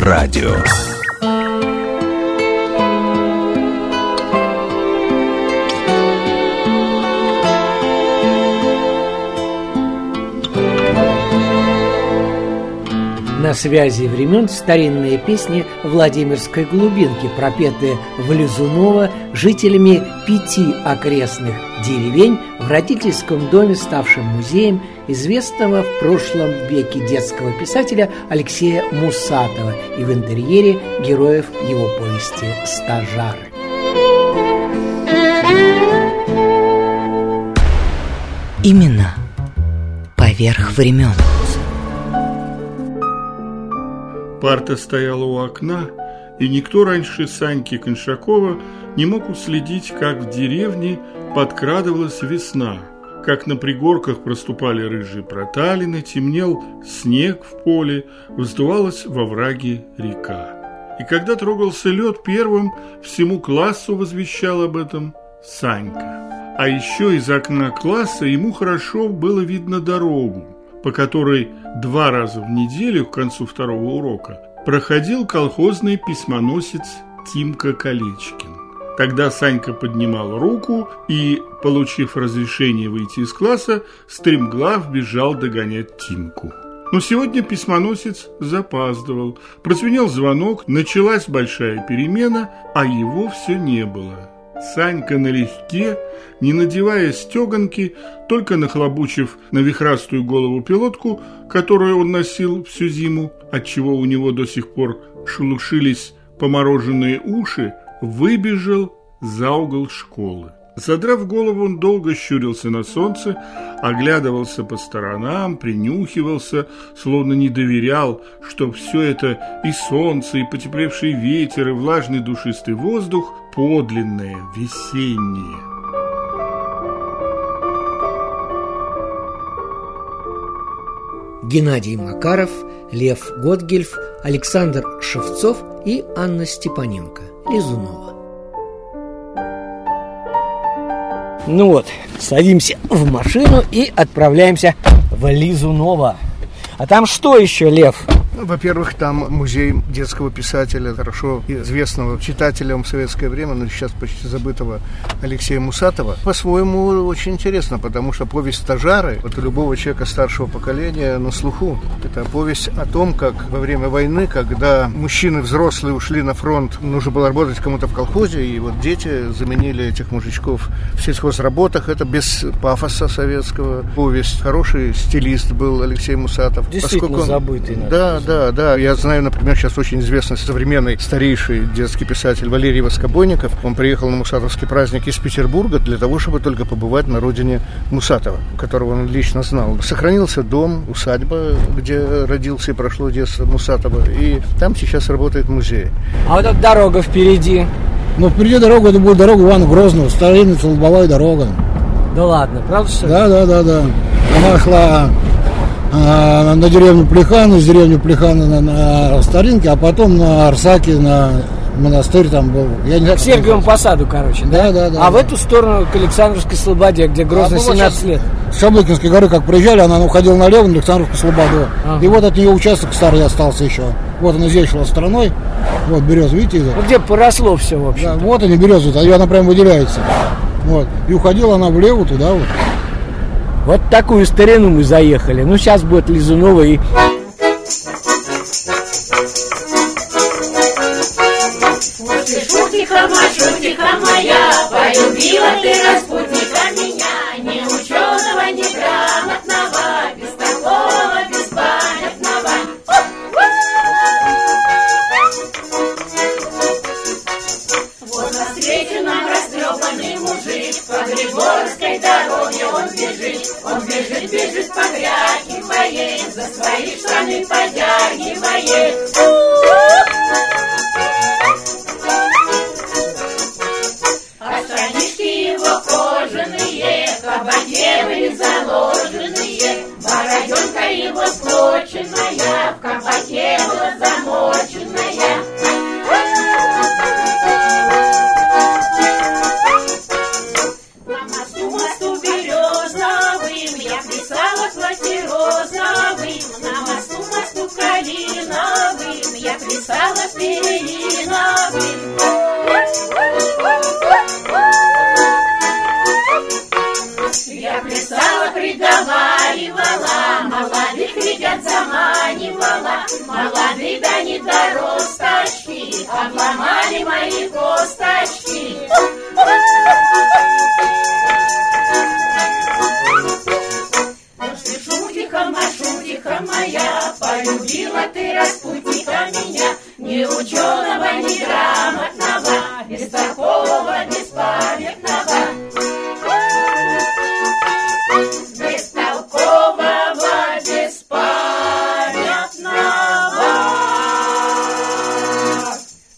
радио. На связи времен старинные песни Владимирской глубинки, пропетые в Лизунова жителями пяти окрестных деревень в родительском доме, ставшем музеем известного в прошлом веке детского писателя Алексея Мусатова и в интерьере героев его повести «Стажары». Имена поверх времен. Парта стояла у окна, и никто раньше Саньки Коншакова не мог уследить, как в деревне подкрадывалась весна, как на пригорках проступали рыжие проталины, темнел снег в поле, вздувалась во враге река. И когда трогался лед, первым всему классу возвещал об этом Санька. А еще из окна класса ему хорошо было видно дорогу, по которой два раза в неделю к концу второго урока проходил колхозный письмоносец Тимка Колечкин. Тогда Санька поднимал руку и, получив разрешение выйти из класса, стремглав бежал догонять Тимку. Но сегодня письмоносец запаздывал. Прозвенел звонок, началась большая перемена, а его все не было. Санька налегке, не надевая стеганки, только нахлобучив на вихрастую голову пилотку, которую он носил всю зиму, отчего у него до сих пор шелушились помороженные уши, выбежал за угол школы. Задрав голову, он долго щурился на солнце, оглядывался по сторонам, принюхивался, словно не доверял, что все это и солнце, и потеплевший ветер, и влажный душистый воздух подлинное, весеннее. Геннадий Макаров, Лев Готгельф, Александр Шевцов и Анна Степаненко, Лизунова. Ну вот, садимся в машину и отправляемся в Лизунова. А там что еще, Лев? Ну, во-первых, там музей детского писателя, хорошо известного читателям в советское время, но сейчас почти забытого Алексея Мусатова. По-своему очень интересно, потому что повесть «Стажары» вот у любого человека старшего поколения на слуху. Это повесть о том, как во время войны, когда мужчины взрослые ушли на фронт, нужно было работать кому-то в колхозе, и вот дети заменили этих мужичков в сельхозработах. Это без пафоса советского. Повесть. Хороший стилист был Алексей Мусатов. Действительно он... забытый. Да, да, да. Я знаю, например, сейчас очень известный современный старейший детский писатель Валерий Воскобойников. Он приехал на Мусатовский праздник из Петербурга для того, чтобы только побывать на родине Мусатова, которого он лично знал. Сохранился дом, усадьба, где родился и прошло детство Мусатова. И там сейчас работает музей. А вот эта дорога впереди. Но впереди дорога, это будет дорога Ивана Грозного, старинная лобовая дорога. Да ладно, правда что ли? Да, да, да, да. Она шла на деревню Плехана, из деревни Плехана на, на Старинке, а потом на Арсаке, на монастырь там был. Я не К Сергиевому посаду, короче, да? Да, да, да. А да. в эту сторону к Александровской Слободе, где Грозно А мы вот 17 сейчас лет. С Шаблыкинской горы, как проезжали, она уходила налево, на Александровку Слободу. Ага. И вот от нее участок старый остался еще. Вот она здесь шла стороной. Вот береза, видите? это? Ну, где поросло все, в общем. Да, вот они березы, а она прям выделяется. Вот. И уходила она влево туда вот. Вот такую старину мы заехали. Ну, сейчас будет Лизунова и... Шутиха, моя, полюбила ты распутника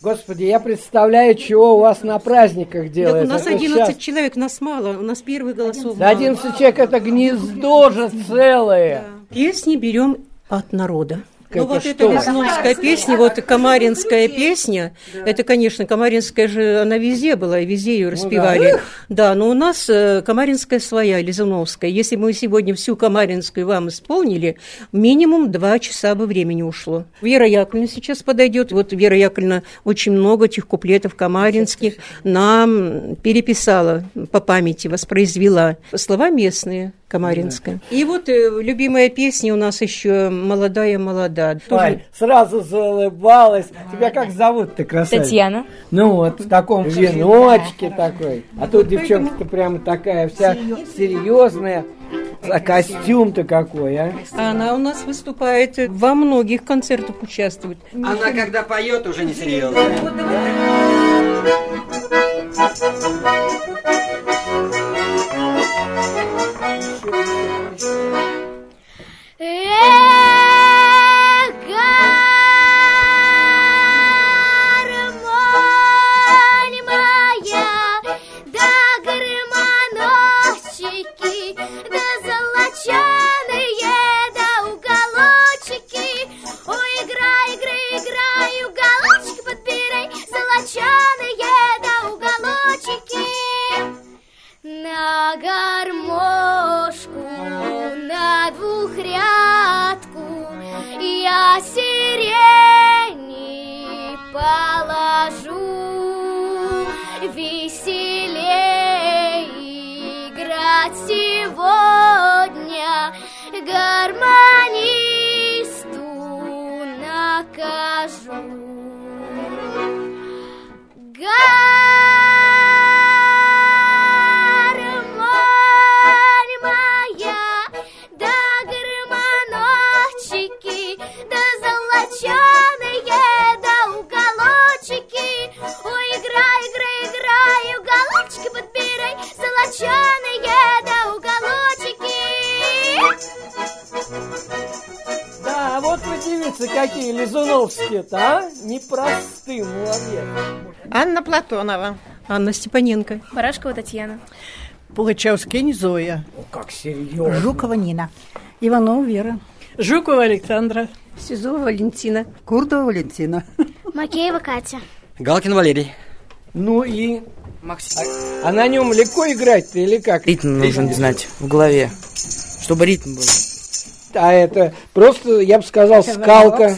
Господи, я представляю, чего у вас на праздниках Так делается. у нас Вот 11 щас. человек, нас мало, у нас первый голосов Да мало. 11 человек это гнездо же целое. Песни берем от народа. Это Ну вот что? эта Лесновская песня, вот Камаринская песня, это, конечно, Камаринская же, она везде была, и везде ее распевали. да. но у нас э, Камаринская своя, Лизуновская. Если мы сегодня всю Камаринскую вам исполнили, минимум два часа бы времени ушло. Вера Яковлевна сейчас подойдет. Вот Вера Яковлевна очень много этих куплетов камаринских нам переписала по памяти, воспроизвела. Слова местные. Камаринская. И вот э, любимая песня у нас еще «Молодая, молода». Ай, сразу заулыбалась. Тебя как зовут-то, красавица? Татьяна. Ну вот, в таком веночке такой. А тут девчонка-то прямо такая вся серьезная. А костюм-то какой, а? А Она у нас выступает, э, во многих концертах участвует. Она когда поет, уже не серьезно. Гармонь какие лизуновские-то, а? Непростые, молодец. Анна Платонова. Анна Степаненко. Барашкова Татьяна. Пугачевская Зоя. Как серьезно. Жукова Нина. Иванова Вера. Жукова Александра. Сизова Валентина. Курдова Валентина. Макеева Катя. Галкин Валерий. Ну и... А на нем легко играть-то или как? Ритм нужен знать в голове, чтобы ритм был. А это просто, я бы сказал, скалка.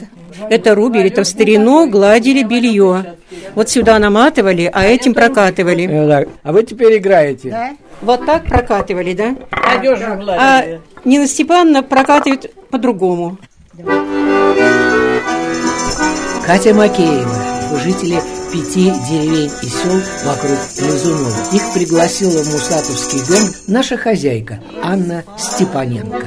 Это рубель, это в старину гладили белье. Вот сюда наматывали, а этим прокатывали. Э, да. А вы теперь играете. Вот так прокатывали, да? А гладили. Нина Степановна прокатывает по-другому. Катя Макеева, жители пяти деревень и сел вокруг Лизунова. Их пригласила в Мусатовский дом наша хозяйка Анна Степаненко.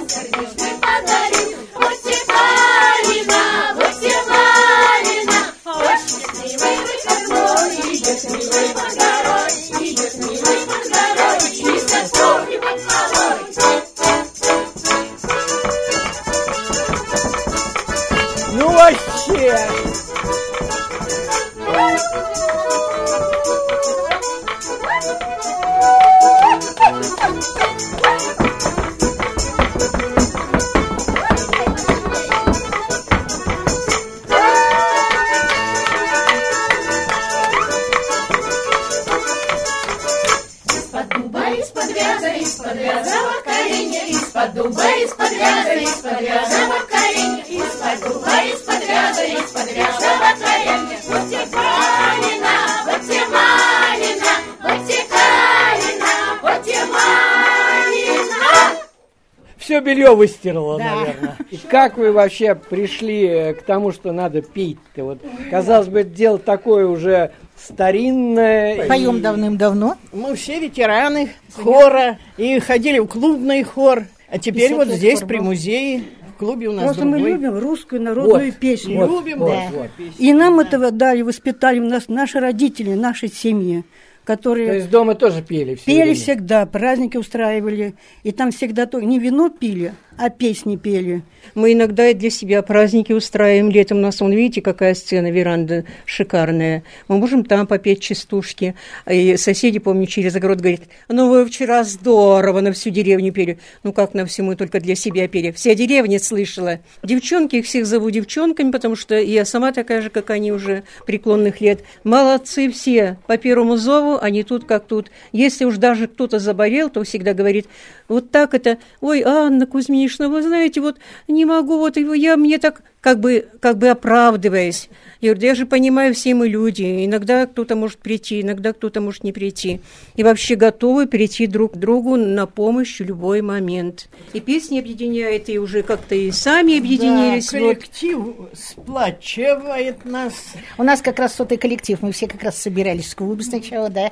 Все белье выстирало, наверное. И как вы вообще пришли э, к тому, что надо пить-то? Вот, казалось бы, это дело такое уже старинное. Поем и- давным-давно. Мы все ветераны хора и ходили в клубный хор. А теперь вот здесь, хор при музее, в клубе у нас Просто мы другой. любим русскую народную Вот, песню. вот, Любим, вот, да. вот. И нам этого дали, воспитали у нас наши родители, наши семьи, которые То есть дома тоже пели все пели время? всегда, праздники устраивали, и там всегда то не вино пили, а песни пели. Мы иногда и для себя праздники устраиваем летом. У нас, вон, видите, какая сцена, веранда шикарная. Мы можем там попеть частушки. И соседи, помню, через огород говорят, ну вы вчера здорово на всю деревню пели. Ну как на всю, мы только для себя пели. Вся деревня слышала. Девчонки, их всех зову девчонками, потому что я сама такая же, как они уже преклонных лет. Молодцы все. По первому зову, они тут как тут. Если уж даже кто-то заболел, то всегда говорит, вот так это, ой, Анна Кузьминишна, вы знаете, вот не могу, вот его, я мне так, как бы, как бы оправдываясь. Я говорю, да я же понимаю, все мы люди, иногда кто-то может прийти, иногда кто-то может не прийти. И вообще готовы прийти друг к другу на помощь в любой момент. И песни объединяет, и уже как-то и сами объединились. Да, вот. коллектив сплачивает нас. У нас как раз сотый коллектив. Мы все как раз собирались в клубе сначала, да.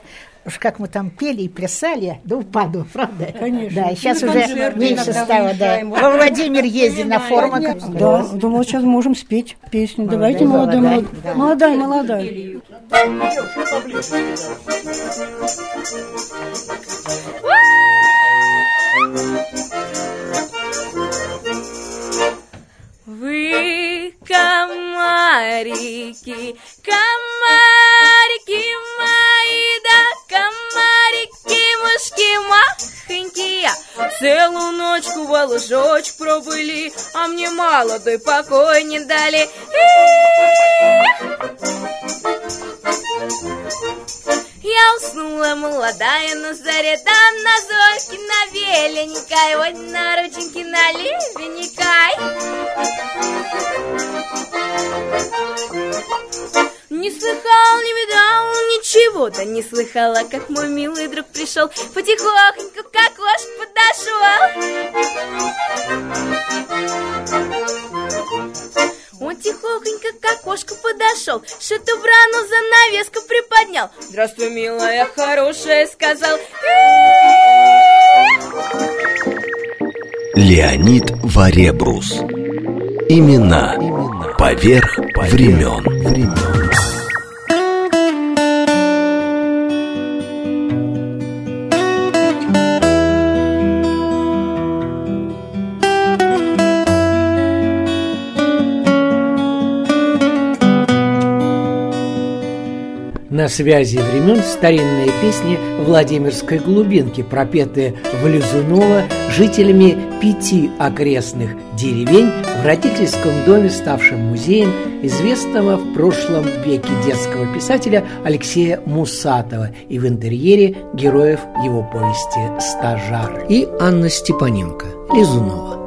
Уж как мы там пели и плясали, до упаду, правда? Конечно. Да, и сейчас На уже меньше стало, да. Во Владимир ездил на форумах. Да, думала, сейчас можем спеть песню. Давайте, молодая, молодая, молодая, да. молодая, молодая. Вы комарики, комарики мои, комарики, мушки махонькие. Целую ночку в лужочек пробыли, а мне молодой покой не дали. Я уснула молодая на заре, там на зорьке, на веленькой, ой, на рученьке, на левенькой. Не слыхал, не видал ничего, да не слыхала, как мой милый друг пришел, потихоньку к окошку подошел. Он тихонько к окошку подошел, что-то брану занавеску приподнял. Здравствуй, милая, хорошая, сказал. Леонид Варебрус. Имена. Поверх времен. На связи времен старинные песни Владимирской глубинки, пропетые в Лизунова жителями пяти окрестных деревень в родительском доме, ставшем музеем известного в прошлом веке детского писателя Алексея Мусатова и в интерьере героев его повести «Стажар» и Анна Степаненко Лизунова.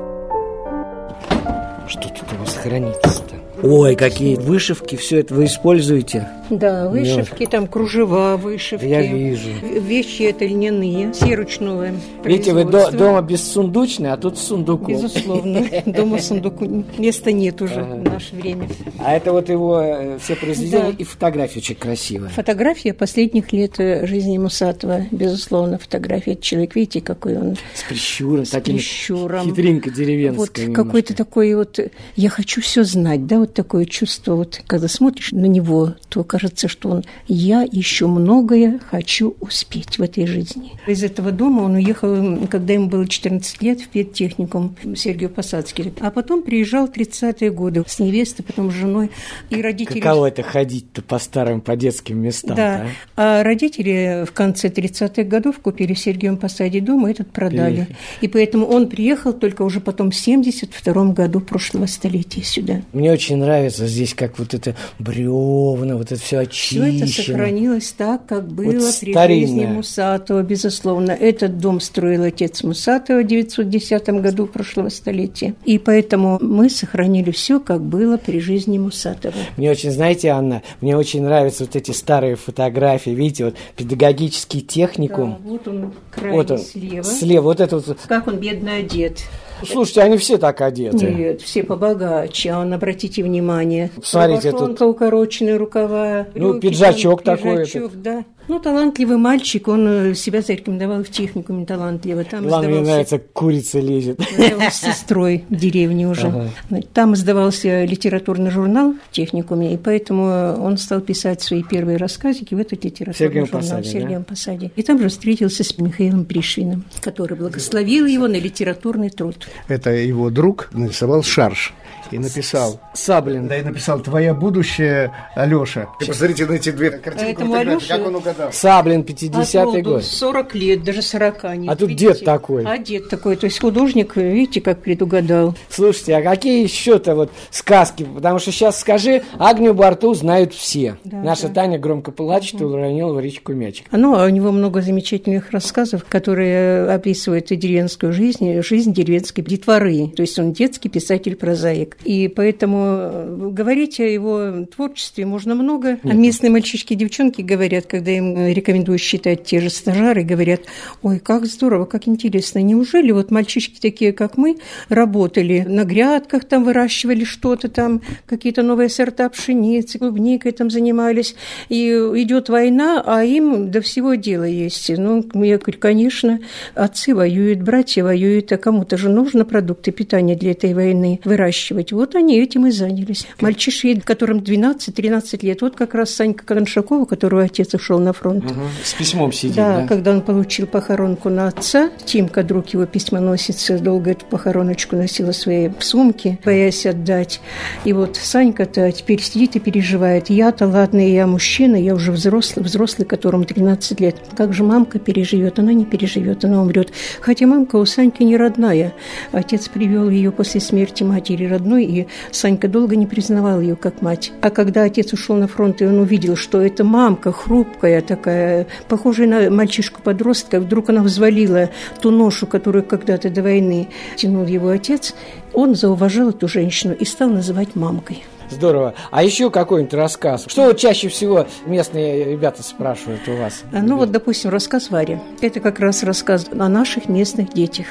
Что тут у вас хранится-то? Ой, какие вышивки, все это вы используете? Да, вышивки, там кружева, вышивки. Я вижу. Вещи это льняные, все ручное Видите, вы до- дома бессундучные, а тут с сундуком. Безусловно. Дома сундуку места нет уже Ага. в наше время. А это вот его э, все произведения Да. и фотографии очень красивые. Фотография последних лет э, жизни Мусатова, безусловно, фотография. Человек, видите, какой он С прищуром, с такими прищуром. хитринка деревенская Вот какой-то такой вот, я хочу все знать, да, вот такое чувство, вот когда смотришь на него, то кажется, кажется, что он «я еще многое хочу успеть в этой жизни». Из этого дома он уехал, когда ему было 14 лет, в педтехникум Сергею Посадский. А потом приезжал в 30-е годы с невестой, потом с женой. И родители... Каково это ходить-то по старым, по детским местам? Да. А? а родители в конце 30-х годов купили в Сергиевом Посаде дом, и этот продали. Приехали. И поэтому он приехал только уже потом в 72 году прошлого столетия сюда. Мне очень нравится здесь, как вот это бревна, вот это все очищено. Все это сохранилось так, как было вот при жизни Мусатова, безусловно. Этот дом строил отец Мусатова в 910 году прошлого столетия. И поэтому мы сохранили все, как было при жизни Мусатова. Мне очень, знаете, Анна, мне очень нравятся вот эти старые фотографии. Видите, вот педагогический техникум. Да, вот он крайне вот он, слева. Слева, вот это вот. Как он бедно одет. Слушайте, они все так одеты. Нет, все побогаче. А он, обратите внимание. Смотрите, тут... укороченные рукава. Ну, руки, пиджачок там, такой. Пиджачок, этот. да. Ну, талантливый мальчик, он э, себя зарекомендовал в техникуме талантливо. Там Главное, мне нравится, курица лезет. с сестрой в деревне уже. Ага. Там издавался литературный журнал в техникуме, и поэтому он стал писать свои первые рассказики в этот литературный Сергеем журнал Посаде, в Сергеем да? Посаде. И там же встретился с Михаилом Пришвиным, который благословил его на литературный труд. Это его друг нарисовал шарш и написал. Саблин. Да, и написал «Твое будущее, Алёша». И посмотрите на эти две картинки. Этому Алёше... Как он угадал? Саблин, 50-й год. 40 лет, даже 40 нет. А тут видите? дед такой. А дед такой, то есть художник, видите, как предугадал. Слушайте, а какие еще-то вот сказки? Потому что сейчас скажи, Агню Барту знают все. Да, Наша да. Таня громко плачет и уронила в речку мячик. Ну, а у него много замечательных рассказов, которые описывают и деревенскую жизнь, жизнь деревенской детворы. То есть он детский писатель-прозаик. И поэтому э, говорить о его творчестве можно много. А местные мальчишки и девчонки говорят, когда им рекомендую считать те же стажары, говорят, ой, как здорово, как интересно. Неужели вот мальчишки такие, как мы, работали на грядках, там выращивали что-то там, какие-то новые сорта пшеницы, клубникой там занимались, и идет война, а им до всего дела есть. Ну, я говорю, конечно, отцы воюют, братья воюют, а кому-то же нужно продукты питания для этой войны выращивать. Вот они этим и занялись. Мальчишки, которым 12-13 лет. Вот как раз Санька Коншакова, которого отец ушел на фронт. Угу. С письмом сидит, да, да? когда он получил похоронку на отца. Тимка, друг его письмоносица, долго эту похороночку носила в своей сумке, боясь отдать. И вот Санька-то теперь сидит и переживает. Я-то, ладно, я мужчина, я уже взрослый, взрослый, которому 13 лет. Как же мамка переживет? Она не переживет, она умрет. Хотя мамка у Саньки не родная. Отец привел ее после смерти матери родной женой, и Санька долго не признавал ее как мать. А когда отец ушел на фронт, и он увидел, что эта мамка хрупкая такая, похожая на мальчишку-подростка, вдруг она взвалила ту ношу, которую когда-то до войны тянул его отец, он зауважал эту женщину и стал называть мамкой. Здорово. А еще какой-нибудь рассказ? Что вот чаще всего местные ребята спрашивают у вас? А, ну вот, допустим, рассказ Вари. Это как раз рассказ о наших местных детях.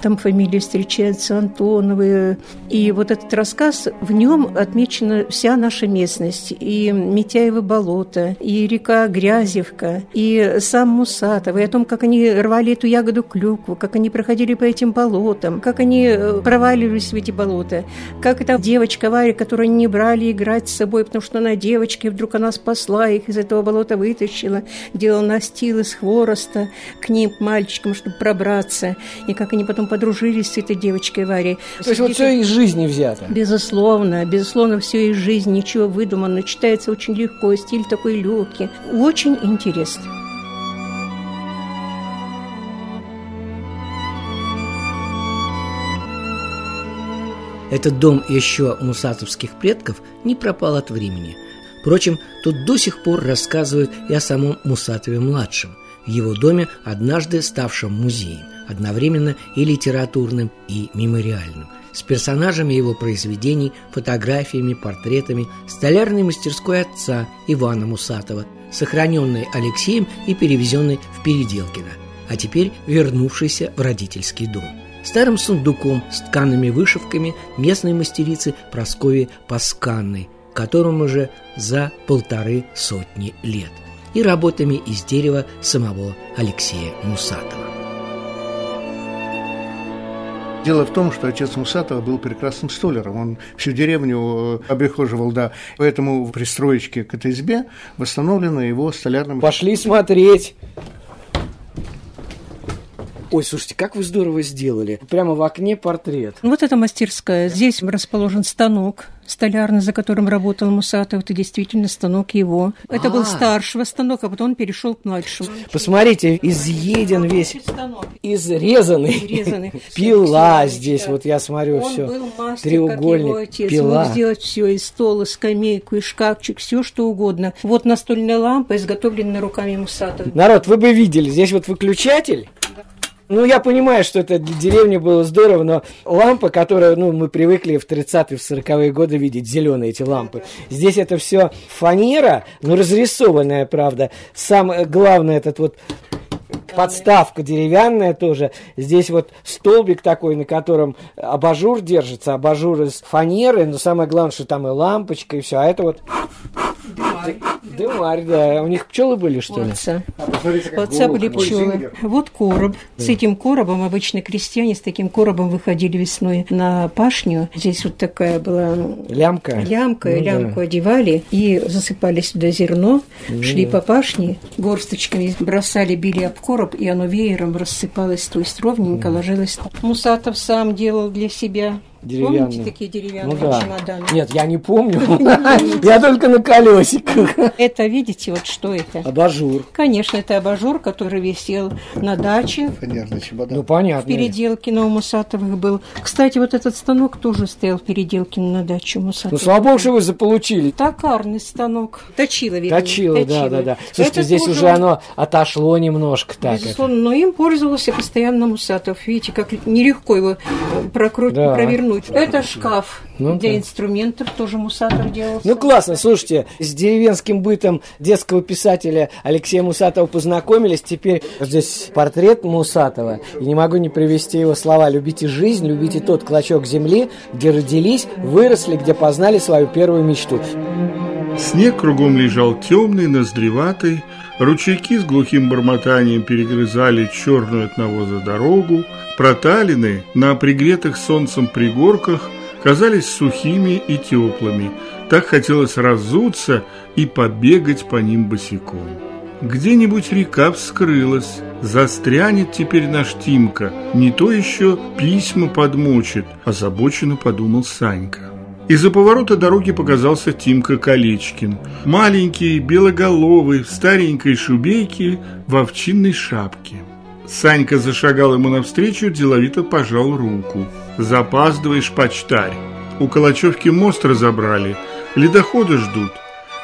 Там фамилии встречаются Антоновы. И вот этот рассказ, в нем отмечена вся наша местность. И Митяево болото, и река Грязевка, и сам Мусатов, и о том, как они рвали эту ягоду клюкву, как они проходили по этим болотам, как они э, проваливались в эти болота, как эта девочка Варя, которая не брала брали играть с собой, потому что она девочка, и вдруг она спасла их, из этого болота вытащила, делала настил из хвороста к ним, к мальчикам, чтобы пробраться. И как они потом подружились с этой девочкой Варей. То есть вот все из жизни взято? Безусловно, безусловно, все из жизни, ничего выдумано. Читается очень легко, стиль такой легкий. Очень интересно. Этот дом еще мусатовских предков не пропал от времени. Впрочем, тут до сих пор рассказывают и о самом Мусатове-младшем, в его доме, однажды ставшем музеем, одновременно и литературным, и мемориальным, с персонажами его произведений, фотографиями, портретами, столярной мастерской отца Ивана Мусатова, сохраненной Алексеем и перевезенной в Переделкино, а теперь вернувшейся в родительский дом – старым сундуком с ткаными вышивками местной мастерицы Прасковьи Пасканной, которому уже за полторы сотни лет, и работами из дерева самого Алексея Мусатова. Дело в том, что отец Мусатова был прекрасным столяром. Он всю деревню э, обихоживал, да. Поэтому в пристроечке к этой избе восстановлено его столярным... Пошли смотреть. Ой, слушайте, как вы здорово сделали. Прямо в окне портрет. Вот эта мастерская. Здесь расположен станок столярный, за которым работал Мусатов. Это действительно станок его. Это был А. старшего станок, а потом он перешел к младшему. Посмотрите, изъеден весь, изрезанный. Изрезанный. Пила здесь, вот я смотрю, Он все. был мастер, Треугольник, как его отец. пила. Мог сделать все, и стол, и скамейку, и шкафчик, все что угодно. Вот настольная лампа, изготовленная руками Мусатова. Народ, вы бы видели, здесь вот выключатель. Ну, я понимаю, что это для деревни было здорово, но лампа, которую, ну, мы привыкли в 30-е, в 40-е годы видеть, зеленые эти лампы. Здесь это все фанера, ну, разрисованная, правда. Самое главное, этот вот подставка деревянная тоже. Здесь вот столбик такой, на котором абажур держится, абажур из фанеры, но самое главное, что там и лампочка, и все. А это вот дымарь, да. У них пчелы были, что ли? Отца. отца были пчелы. Вот короб. С этим коробом обычно крестьяне с таким коробом выходили весной на пашню. Здесь вот такая была Лямка. лямка, и Ну да. лямку одевали и засыпали сюда зерно, Ну шли да. по пашне, горсточками бросали, били об короб, и оно веером рассыпалось, то есть ровненько ложилось. Мусатов сам делал для себя. Деревянные. Помните такие деревянные Ну да. чемоданы? Нет, я не помню. Я только на колесиках. Это, видите, вот что это? Абажур. Конечно, это абажур, который висел на даче. Фанерный чемодан. Ну, В понятно. Переделкино у Мусатовых был. Кстати, вот этот станок тоже стоял в Переделкино на даче у Мусатовых. Ну, слава богу, что вы заполучили. Токарный станок. Точило, видимо. Точило, да, да, да. Слушайте, здесь уже оно отошло немножко так. Безусловно, но им пользовался постоянно Мусатов. Видите, как нелегко его прокрутить, Да. Провернуть. Это шкаф Ну для да. инструментов, тоже Мусатов делал. Ну классно, слушайте, с деревенским бытом детского писателя Алексея Мусатова познакомились. Теперь здесь портрет Мусатова. И не могу не привести его слова. Любите жизнь, любите тот клочок земли, где родились, выросли, где познали свою первую мечту. Снег кругом лежал темный, ноздреватый, ручейки с глухим бормотанием перегрызали черную от навоза дорогу, проталины на пригретых солнцем пригорках казались сухими и теплыми. Так хотелось разуться и побегать по ним босиком. Где-нибудь река вскрылась, застрянет теперь наш Тимка, не то еще письма подмочит, озабоченно подумал Санька. Из-за поворота дороги показался Тимка Колечкин. Маленький, белоголовый, в старенькой шубейке, в овчинной шапке. Санька зашагал ему навстречу, деловито пожал руку. «Запаздываешь, почтарь. У Калачевки мост разобрали, ледоходы ждут».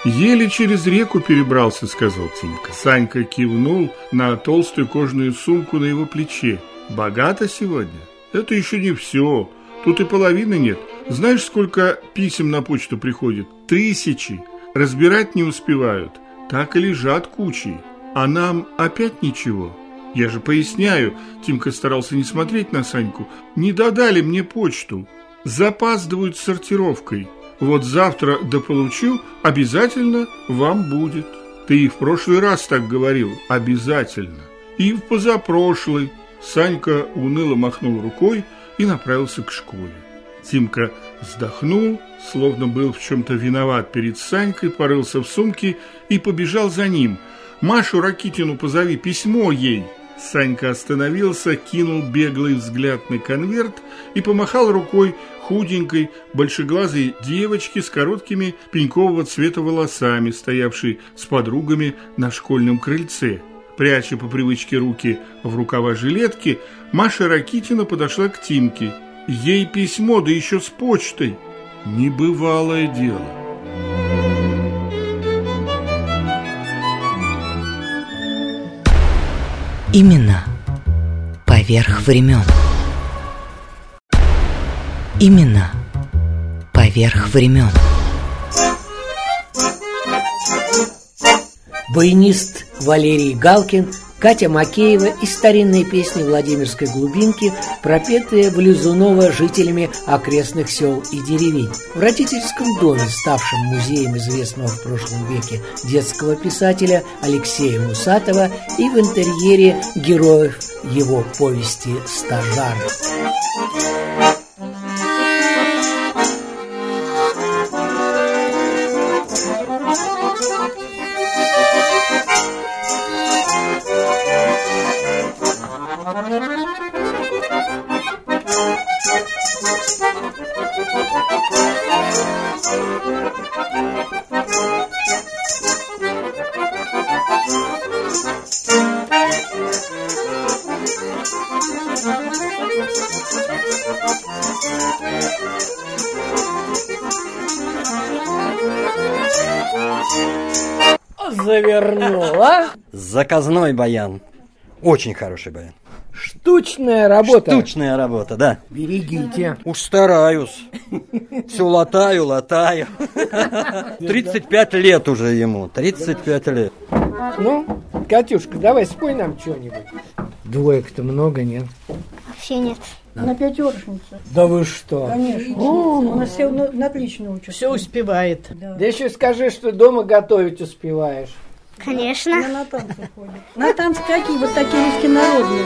«Еле через реку перебрался», — сказал Тимка. Санька кивнул на толстую кожаную сумку на его плече. «Богато сегодня?» «Это еще не все. Тут и половины нет. Знаешь, сколько писем на почту приходит? Тысячи. Разбирать не успевают. Так и лежат кучей. А нам опять ничего. Я же поясняю, Тимка старался не смотреть на Саньку. Не додали мне почту. Запаздывают с сортировкой. Вот завтра дополучу, обязательно вам будет. Ты и в прошлый раз так говорил. Обязательно. И в позапрошлый. Санька уныло махнул рукой и направился к школе. Тимка вздохнул, словно был в чем-то виноват перед Санькой, порылся в сумке и побежал за ним. «Машу Ракитину позови, письмо ей!» Санька остановился, кинул беглый взгляд на конверт и помахал рукой худенькой, большеглазой девочке с короткими пенькового цвета волосами, стоявшей с подругами на школьном крыльце. Пряча по привычке руки в рукава жилетки, Маша Ракитина подошла к Тимке. Ей письмо, да еще с почтой. Небывалое дело. Именно поверх времен. Именно поверх времен. Баянист Валерий Галкин Катя Макеева и старинные песни Владимирской глубинки, пропетые в Лизунова жителями окрестных сел и деревень. В родительском доме, ставшем музеем известного в прошлом веке детского писателя Алексея Мусатова и в интерьере героев его повести «Стажар». Завернула. Заказной баян. Очень хороший баян. Штучная работа. Штучная работа, да. Берегите. Уж стараюсь. Все латаю, латаю. 35 лет уже ему. 35 лет. Ну, Катюшка, давай спой нам что-нибудь. Двоек-то много, нет? Вообще нет. На пятершницу. Да вы что? Конечно. У нас все на, на отлично учатся. Все успевает. Да. Да еще скажи, что дома готовить успеваешь. Конечно. Она на танцы ходит. На танцы какие? Вот такие русские народные.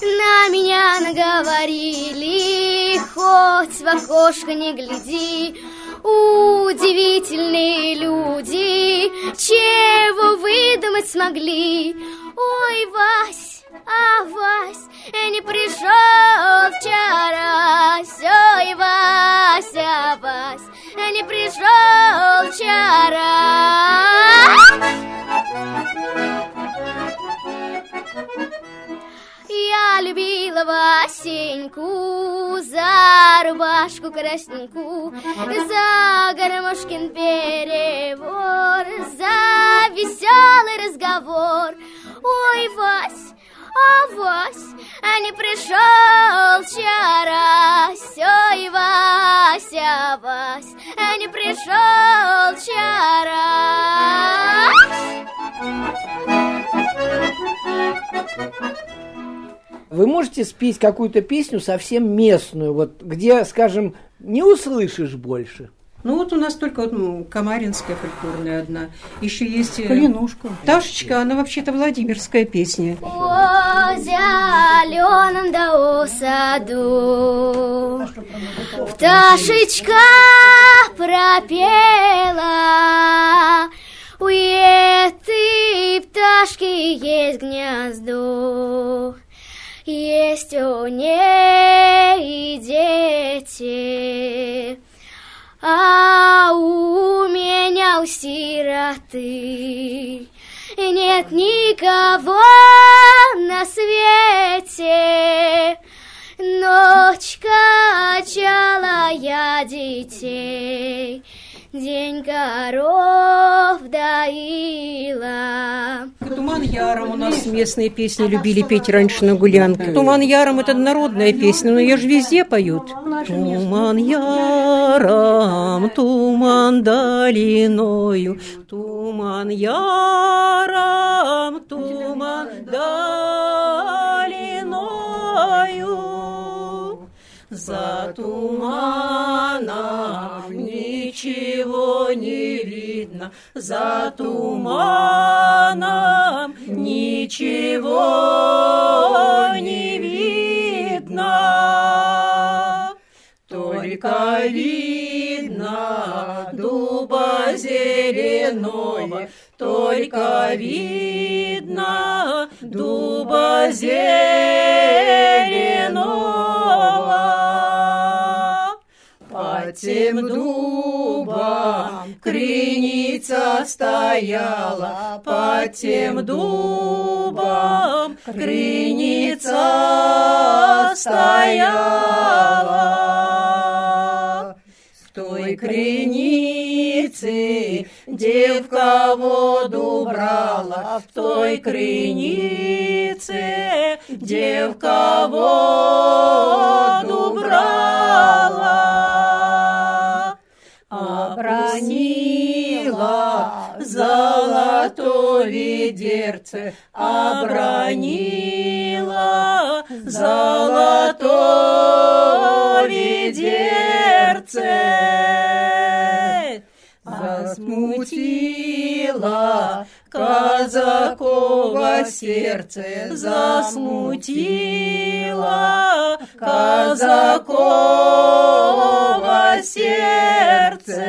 На меня наговорили, хоть в окошко не гляди. Удивительные люди, чего выдумать смогли. Ой, Вась, а Вась, не пришел вчера. Ой, Вася, Вась, не пришел вчера. Я любила Васеньку за рубашку красненькую, за гармошкин перевор, за веселый разговор. Ой, Вась, а Вась, а не пришел вчера. Ой, Вася, Вась, а не пришел вчера. Вы можете спеть какую-то песню совсем местную, вот где, скажем, не услышишь больше? Ну вот у нас только вот, ну, Камаринская фольклорная одна. Еще есть... э, Калинушка. Ташечка, она вообще-то Владимирская песня. О зеленом да саду Пташечка пропела У этой пташки есть гнездо Есть у ней дети а у меня у сироты нет никого на свете. Ночь качала я детей, день коров доила. Туман Яром у нас местные песни любили петь раньше на гулянках. Туман Яром это народная песня, но ее же везде поют. Туман Яром, туман долиною, туман Яром, туман долиною. За туманом ничего не видно, за туманом ничего не видно. Только видно дуба зеленого, только видно дуба зеленого. Под тем дубом крыница стояла, под тем дубом крыница стояла. В той крынице девка воду брала, в той крынице девка воду брала обронила золотое дерце, обронила золотое дерце. Засмутила казакова сердце, засмутила казакова сердце.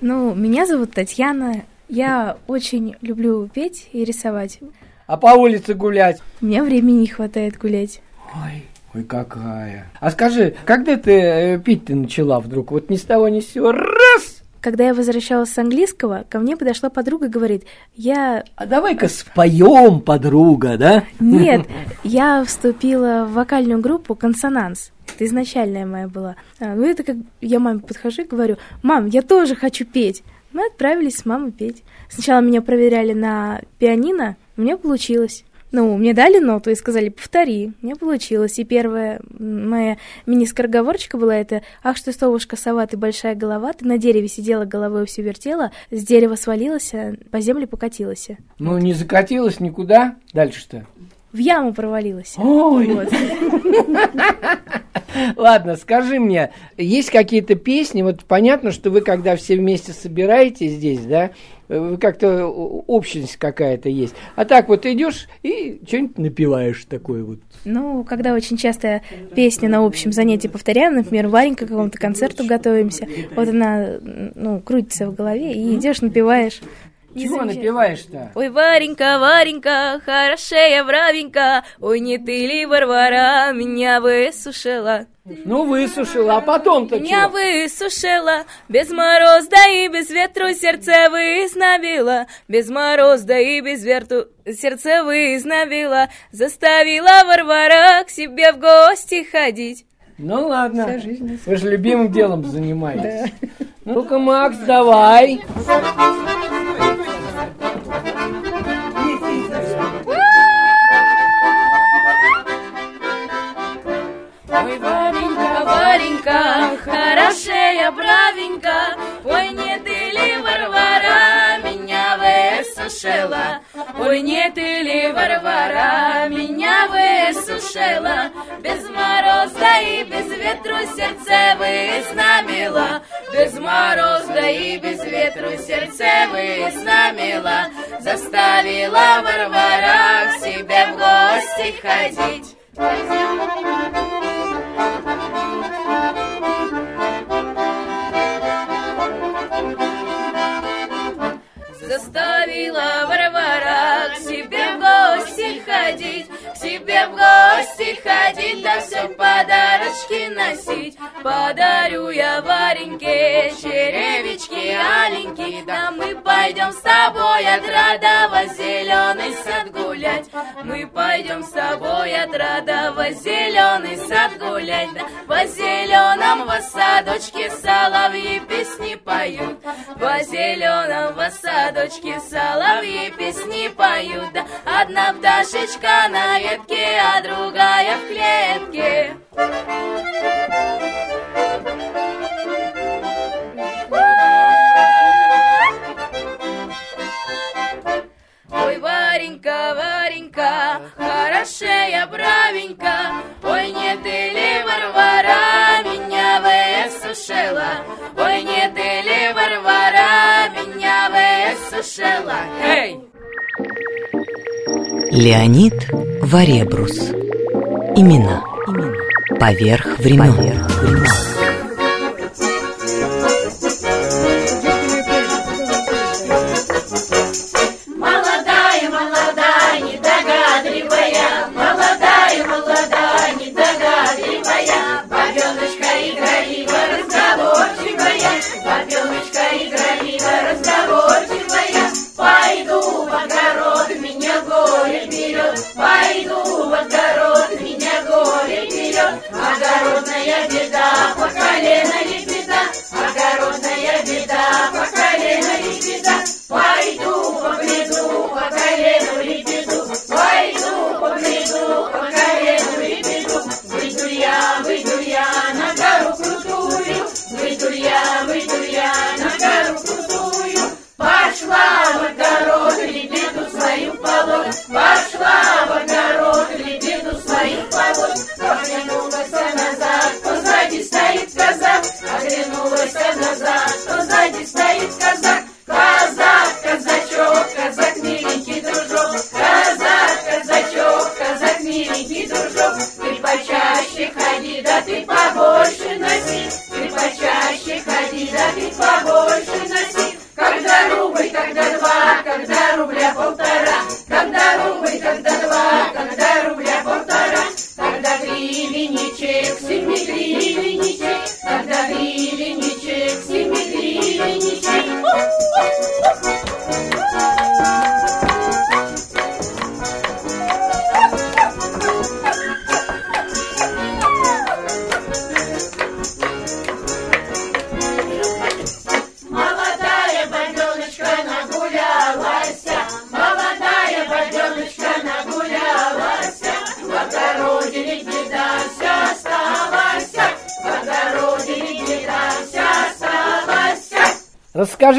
Ну, меня зовут Татьяна. Я очень люблю петь и рисовать. А по улице гулять? Мне времени не хватает гулять. Ой, ой, какая. А скажи, когда ты э, пить ты начала вдруг? Вот ни с того ни с сего. Раз! Когда я возвращалась с английского, ко мне подошла подруга и говорит, я... А давай-ка споем, подруга, да? Нет, я вступила в вокальную группу «Консонанс». Это изначальная моя была. А, ну, это как я маме подхожу и говорю, мам, я тоже хочу петь. Мы отправились с мамой петь. Сначала меня проверяли на пианино, у меня получилось. Ну, мне дали ноту и сказали, повтори. Мне получилось. И первая моя мини-скороговорочка была это «Ах, что совушка сова, ты большая голова, ты на дереве сидела, головой все вертела, с дерева свалилась, а по земле покатилась». Ну, не закатилась никуда. Дальше-то? В яму провалилась. Ой! Вот. Ладно, скажи мне, есть какие-то песни, вот понятно, что вы когда все вместе собираетесь здесь, да, как-то общность какая-то есть. А так вот идешь и что-нибудь напиваешь такое вот. Ну, когда очень часто песни на общем занятии повторяем, например, Варенька к какому-то концерту готовимся, вот она, ну, крутится в голове, и идешь, напиваешь. Чего напиваешь-то? Ой, Варенька, Варенька, хорошая бравенька, ой, не ты ли, Варвара, меня высушила. Ну, высушила, а потом-то Меня чего? высушила, без мороз, да и без ветру сердце вызнобила, без мороз, да и без ветру сердце вызнобила, заставила Варвара к себе в гости ходить. Ну ладно, вы же любимым делом занимаетесь. Ну-ка, Макс, давай. Варенька, хорошая, бравенька, Ой, не ты ли, Варвара, меня высушила? Ой, не ты ли, Варвара, меня высушила? Без мороза и без ветру сердце вызнамила, Без мороза и без ветру сердце вызнамила, Заставила Варвара к себе в гости ходить. К себе в гости ходить, да все подарочки носить. Подарю я Вареньке черевички аленькие, да мы пойдем с тобой от Радова зеленый сад гулять. Мы пойдем с тобой от Радова зеленый сад гулять, да во зеленом во садочке соловьи песни поют, во зеленом во садочке соловьи песни поют, да одна пташечка на ветке, а другая в клетке. Ой, Варенька, Варенька, хорошая, бравенька, Ой, не ты ли, Варвара, меня высушила? Ой, не ты ли, Варвара, меня высушила? Эй! Леонид Варебрус. Имена. Поверх времен. Молодая,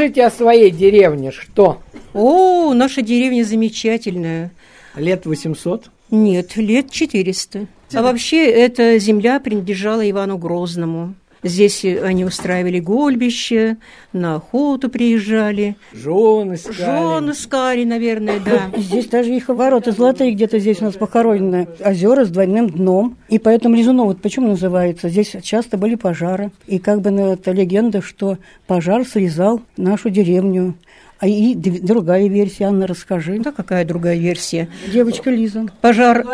Расскажите о своей деревне, что? О, наша деревня замечательная. Лет 800? Нет, лет 400. А вообще эта земля принадлежала Ивану Грозному. Здесь они устраивали гольбище, на охоту приезжали. Жены искали. Жены искали, наверное, да. И Здесь даже их ворота золотые где-то здесь у нас похоронены. Озера с двойным дном. И поэтому Лизунов, вот почему называется? Здесь часто были пожары. И как бы это легенда, что пожар срезал нашу деревню. А и другая версия, Анна, расскажи. Да какая другая версия? Девочка Лиза. Пожар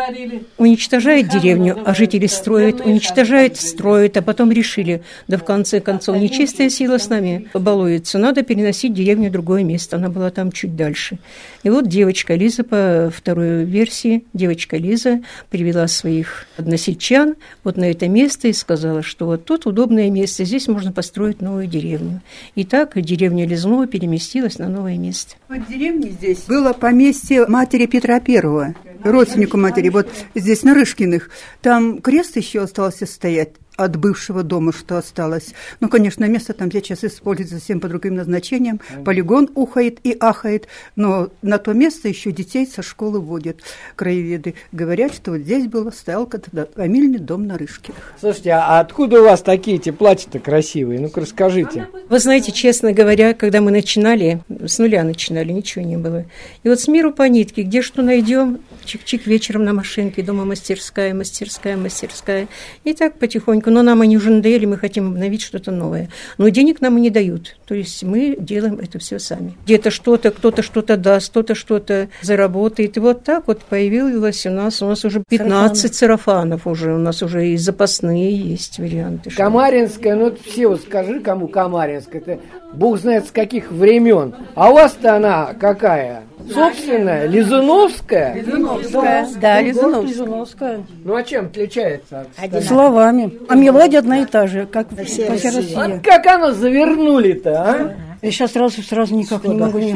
уничтожает деревню, а жители строят, уничтожает, строят, а потом решили, да в конце концов, нечистая сила с нами балуется, надо переносить деревню в другое место, она была там чуть дальше. И вот девочка Лиза, по второй версии, девочка Лиза привела своих односельчан вот на это место и сказала, что вот тут удобное место, здесь можно построить новую деревню. И так деревня Лизнова переместилась на новое место. В деревне здесь было поместье матери Петра Первого, родственнику матери, вот здесь, на Рышкиных. Там крест еще остался стоять от бывшего дома, что осталось. Ну, конечно, место там сейчас используется совсем по другим назначениям. Полигон ухает и ахает, но на то место еще детей со школы водят. Краеведы говорят, что вот здесь было, стоял фамильный дом на Рышкиных. Слушайте, а откуда у вас такие эти платья-то красивые? Ну-ка расскажите. Вы знаете, честно говоря, когда мы начинали, с нуля начинали, ничего не было. И вот с миру по нитке, где что найдем, чик-чик вечером на машинке, дома мастерская, мастерская, мастерская. И так потихоньку. Но нам они уже надоели, мы хотим обновить что-то новое. Но денег нам и не дают. То есть мы делаем это все сами. Где-то что-то, кто-то что-то даст, кто-то что-то заработает. И вот так вот появилось у нас, у нас уже 15 сарафанов уже, у нас уже и запасные есть варианты. Камаринская, ну все вот скажи, кому Камаринская, это бог знает с каких времен. А у вас-то она какая? Собственная, Лизуновская? Лизуновская. Да, Лизунов- Лизуновская. Ну а чем отличается? от Словами. А мелодия одна и та же, как по всей России. России. Вот как оно завернули-то, а? Я сейчас сразу, сразу никак не могу. не-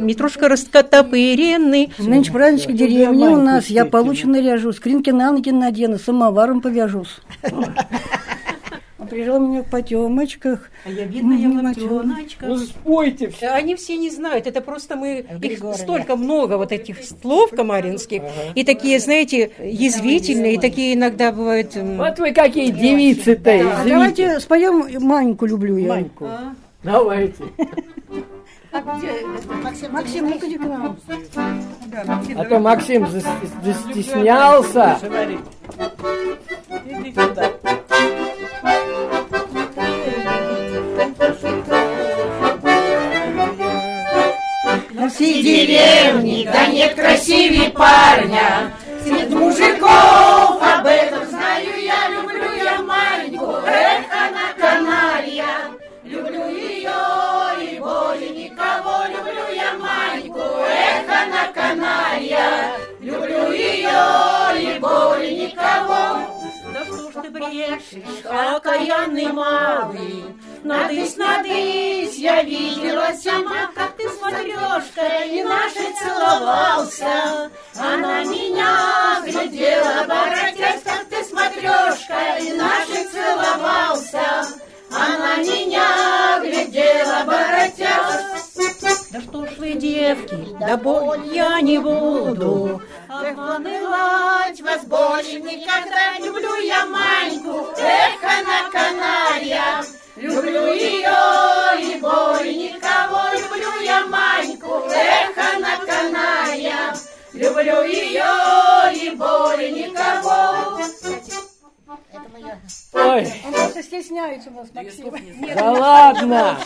Митрушка раскотопыренный. Нынче празднички деревни у нас. Я получше наряжу, скринки на ноги надену, самоваром повяжусь. Приезжал меня в потемочках. А я видно, я в лапёночках. Ну спойте Да, Они все не знают, это просто мы, их столько много вот этих слов камаринских, и такие, знаете, язвительные, и такие иногда бывают... Вот вы какие девицы-то. Давайте споем «Маньку люблю я». Маньку. Давайте. Максим, Максим, ну иди к нам. А то Максим зас- застеснялся. Иди сюда. Всей деревне, да нет красивее парня. Среди мужиков об этом знаю я, люблю я маленькую, эх, она каналья. Люблю ее и более никого, люблю я маленькую, эх, она каналья. Люблю ее и более никого. Брешешь, окаянный малый, Надысь, надысь, я видела сама, как ты с матрешкой нашей целовался. Она меня глядела, воротясь, как ты с матрешкой нашей целовался. Она меня глядела, воротясь. Да что ж вы, девки, да боль я не буду. Обманывать вас больше никогда люблю я Маньку. Эх, она каналья. Люблю ее и более никого. Люблю я Маньку. И более никого. Ой. Он просто стесняется у нас, Максим. Да ладно!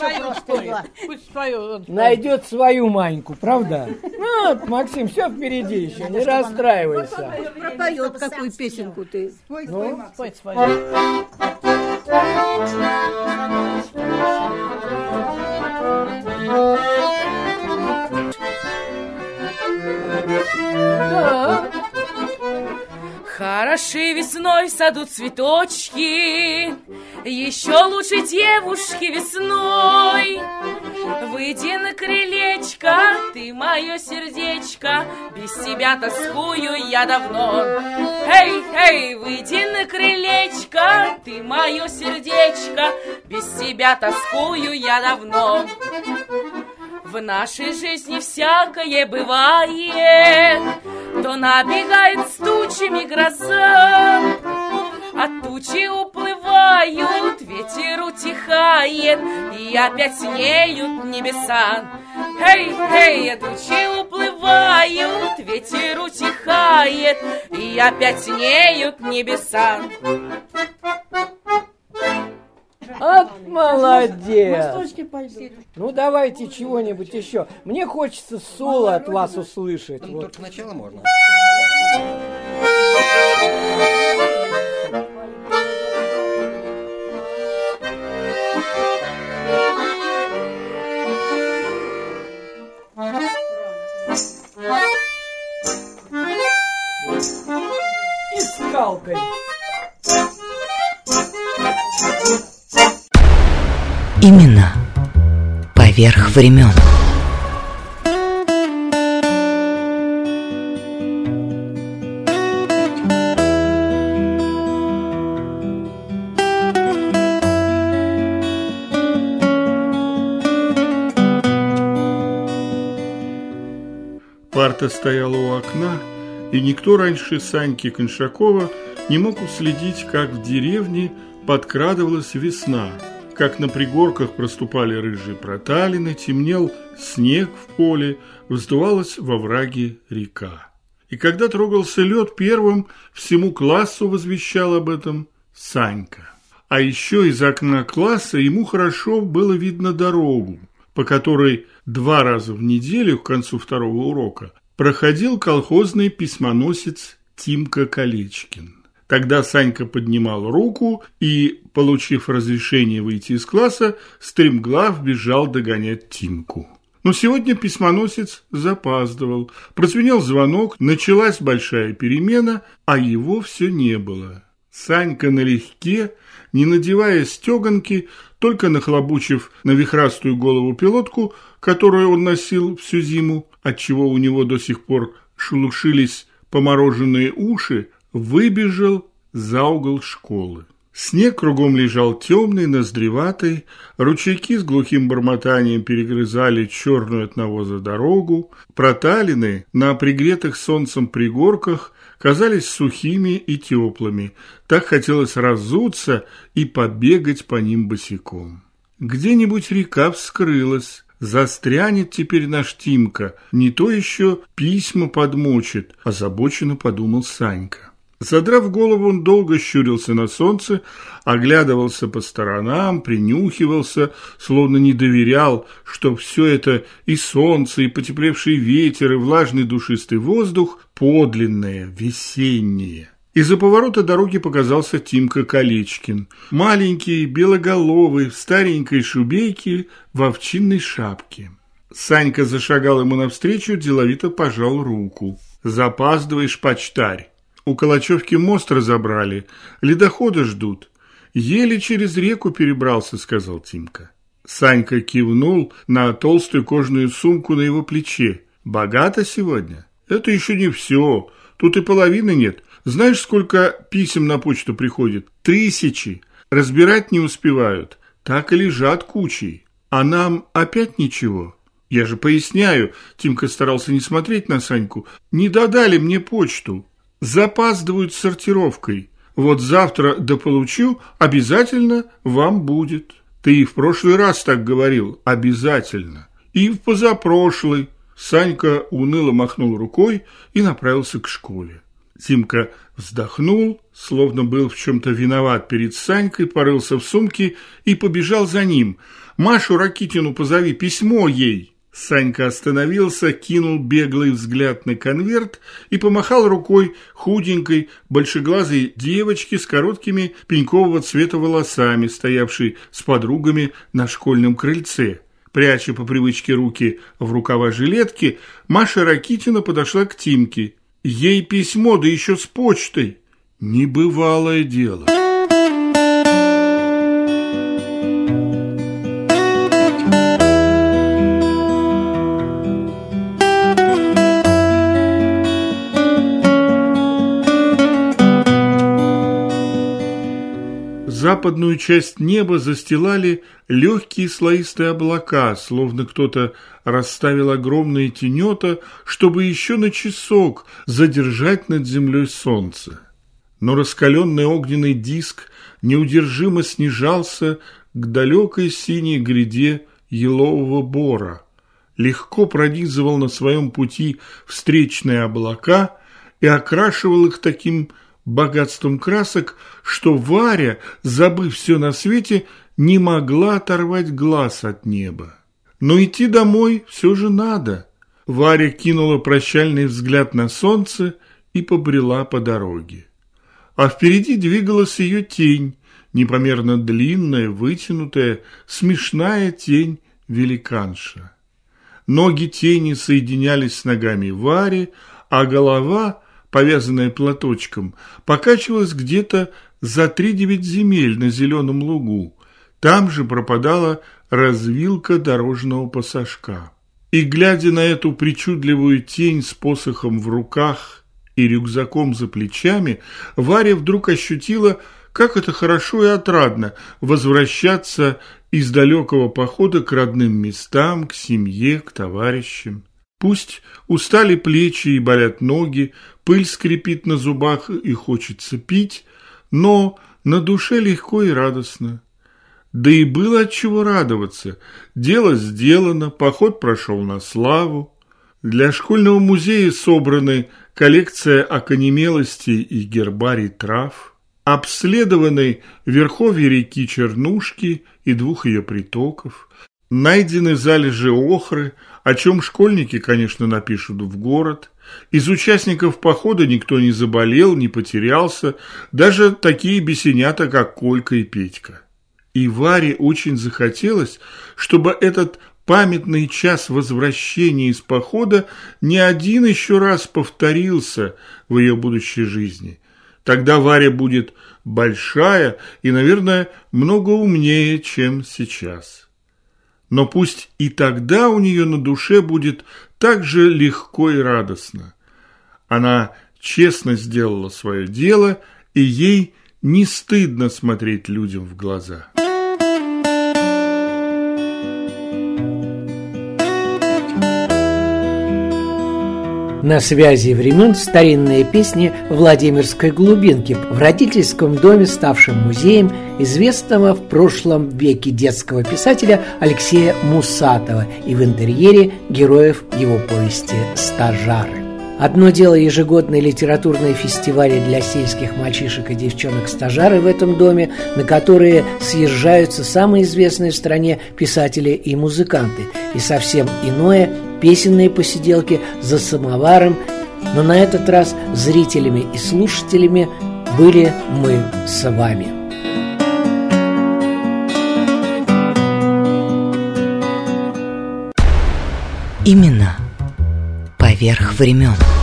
Пусть свою. Найдет свою Маньку, правда? Ну, вот, Максим, все впереди еще, не расстраивайся. Пропоет какую песенку ты. Спой Ну. Спой свою. Да. Хороши весной в саду цветочки, Еще лучше девушки весной. Выйди на крылечко, ты мое сердечко, Без тебя тоскую я давно. Эй, эй, выйди на крылечко, ты мое сердечко, Без тебя тоскую я давно. В нашей жизни всякое бывает, То набегает с тучами гроза, А тучи уплывают, ветер утихает, И опять синеют небеса. Эй, эй, тучи уплывают, ветер утихает, И опять синеют небеса. От молодец! Ну, давайте чего-нибудь еще. Мне хочется соло от вас услышать. Ну, только сначала можно. Имена поверх времен. Парта стояла у окна, и никто раньше Саньки Коншакова не мог уследить, как в деревне подкрадывалась весна, как на пригорках проступали рыжие проталины, темнел снег в поле, вздувалась во враге река. И когда трогался лед, первым всему классу возвещал об этом Санька. А еще из окна класса ему хорошо было видно дорогу, по которой два раза в неделю к концу второго урока проходил колхозный письмоносец Тимка Колечкин. Тогда Санька поднимал руку и, получив разрешение выйти из класса, стремглав бежал догонять Тимку. Но сегодня письмоносец запаздывал. Прозвенел звонок, началась большая перемена, а его все не было. Санька налегке, не надевая стеганки, только нахлобучив на вихрастую голову пилотку, которую он носил всю зиму, отчего у него до сих пор шелушились помороженные уши, выбежал за угол школы. Снег кругом лежал темный, ноздреватый, ручейки с глухим бормотанием перегрызали черную от навоза дорогу, проталины на пригретых солнцем пригорках казались сухими и теплыми, так хотелось разуться и побегать по ним босиком. Где-нибудь река вскрылась, застрянет теперь наш Тимка, не то еще письма подмочит, озабоченно подумал Санька. Задрав голову, он долго щурился на солнце, оглядывался по сторонам, принюхивался, словно не доверял, что все это и солнце, и потеплевший ветер, и влажный душистый воздух подлинное, весеннее. Из-за поворота дороги показался Тимка Колечкин. Маленький, белоголовый, в старенькой шубейке, в овчинной шапке. Санька зашагал ему навстречу, деловито пожал руку. «Запаздываешь, почтарь. У Калачевки мост разобрали, ледохода ждут. Еле через реку перебрался», — сказал Тимка. Санька кивнул на толстую кожаную сумку на его плече. «Богато сегодня?» «Это еще не все. Тут и половины нет. Знаешь, сколько писем на почту приходит? Тысячи. Разбирать не успевают. Так и лежат кучей. А нам опять ничего?» «Я же поясняю», — Тимка старался не смотреть на Саньку, «не додали мне почту. Запаздывают с сортировкой. Вот завтра дополучу, обязательно вам будет». «Ты и в прошлый раз так говорил, обязательно. И в позапрошлый». Санька уныло махнул рукой и направился к школе. Зимка вздохнул, словно был в чем-то виноват перед Санькой, порылся в сумке и побежал за ним. «Машу Ракитину позови, письмо ей!» Санька остановился, кинул беглый взгляд на конверт и помахал рукой худенькой, большеглазой девочке с короткими пенькового цвета волосами, стоявшей с подругами на школьном крыльце. Пряча по привычке руки в рукава жилетки, Маша Ракитина подошла к Тимке. Ей письмо, да еще с почтой. Небывалое дело. Западную часть неба застилали легкие слоистые облака, словно кто-то расставил огромные тенета, чтобы еще на часок задержать над землей солнце. Но раскаленный огненный диск неудержимо снижался к далекой синей гряде елового бора, легко пронизывал на своем пути встречные облака и окрашивал их таким богатством красок, что Варя, забыв все на свете, не могла оторвать глаз от неба. Но идти домой все же надо. Варя кинула прощальный взгляд на солнце и побрела по дороге. А впереди двигалась ее тень, непомерно длинная, вытянутая, смешная тень великанша. Ноги тени соединялись с ногами Вари, а голова повязанная платочком, покачивалась где-то за три-девять земель на зеленом лугу. Там же пропадала развилка дорожного пассажка. И, глядя на эту причудливую тень с посохом в руках и рюкзаком за плечами, Варя вдруг ощутила, как это хорошо и отрадно возвращаться из далекого похода к родным местам, к семье, к товарищам. Пусть устали плечи и болят ноги, пыль скрипит на зубах и хочется пить, но на душе легко и радостно. Да и было от чего радоваться. Дело сделано, поход прошел на славу. Для школьного музея собраны коллекция оконемелостей и гербарий трав, обследованы верховья реки Чернушки и двух ее притоков, найдены залежи охры, о чем школьники, конечно, напишут в город. Из участников похода никто не заболел, не потерялся, даже такие бесенята, как Колька и Петька. И Варе очень захотелось, чтобы этот памятный час возвращения из похода не один еще раз повторился в ее будущей жизни. Тогда Варя будет большая и, наверное, много умнее, чем сейчас но пусть и тогда у нее на душе будет так же легко и радостно. Она честно сделала свое дело, и ей не стыдно смотреть людям в глаза. На связи времен старинные песни Владимирской глубинки в родительском доме, ставшем музеем известного в прошлом веке детского писателя Алексея Мусатова и в интерьере героев его повести «Стажары». Одно дело ежегодные литературные фестивали для сельских мальчишек и девчонок-стажары в этом доме, на которые съезжаются самые известные в стране писатели и музыканты, и совсем иное – песенные посиделки за самоваром, но на этот раз зрителями и слушателями были мы с вами. Именно поверх времен.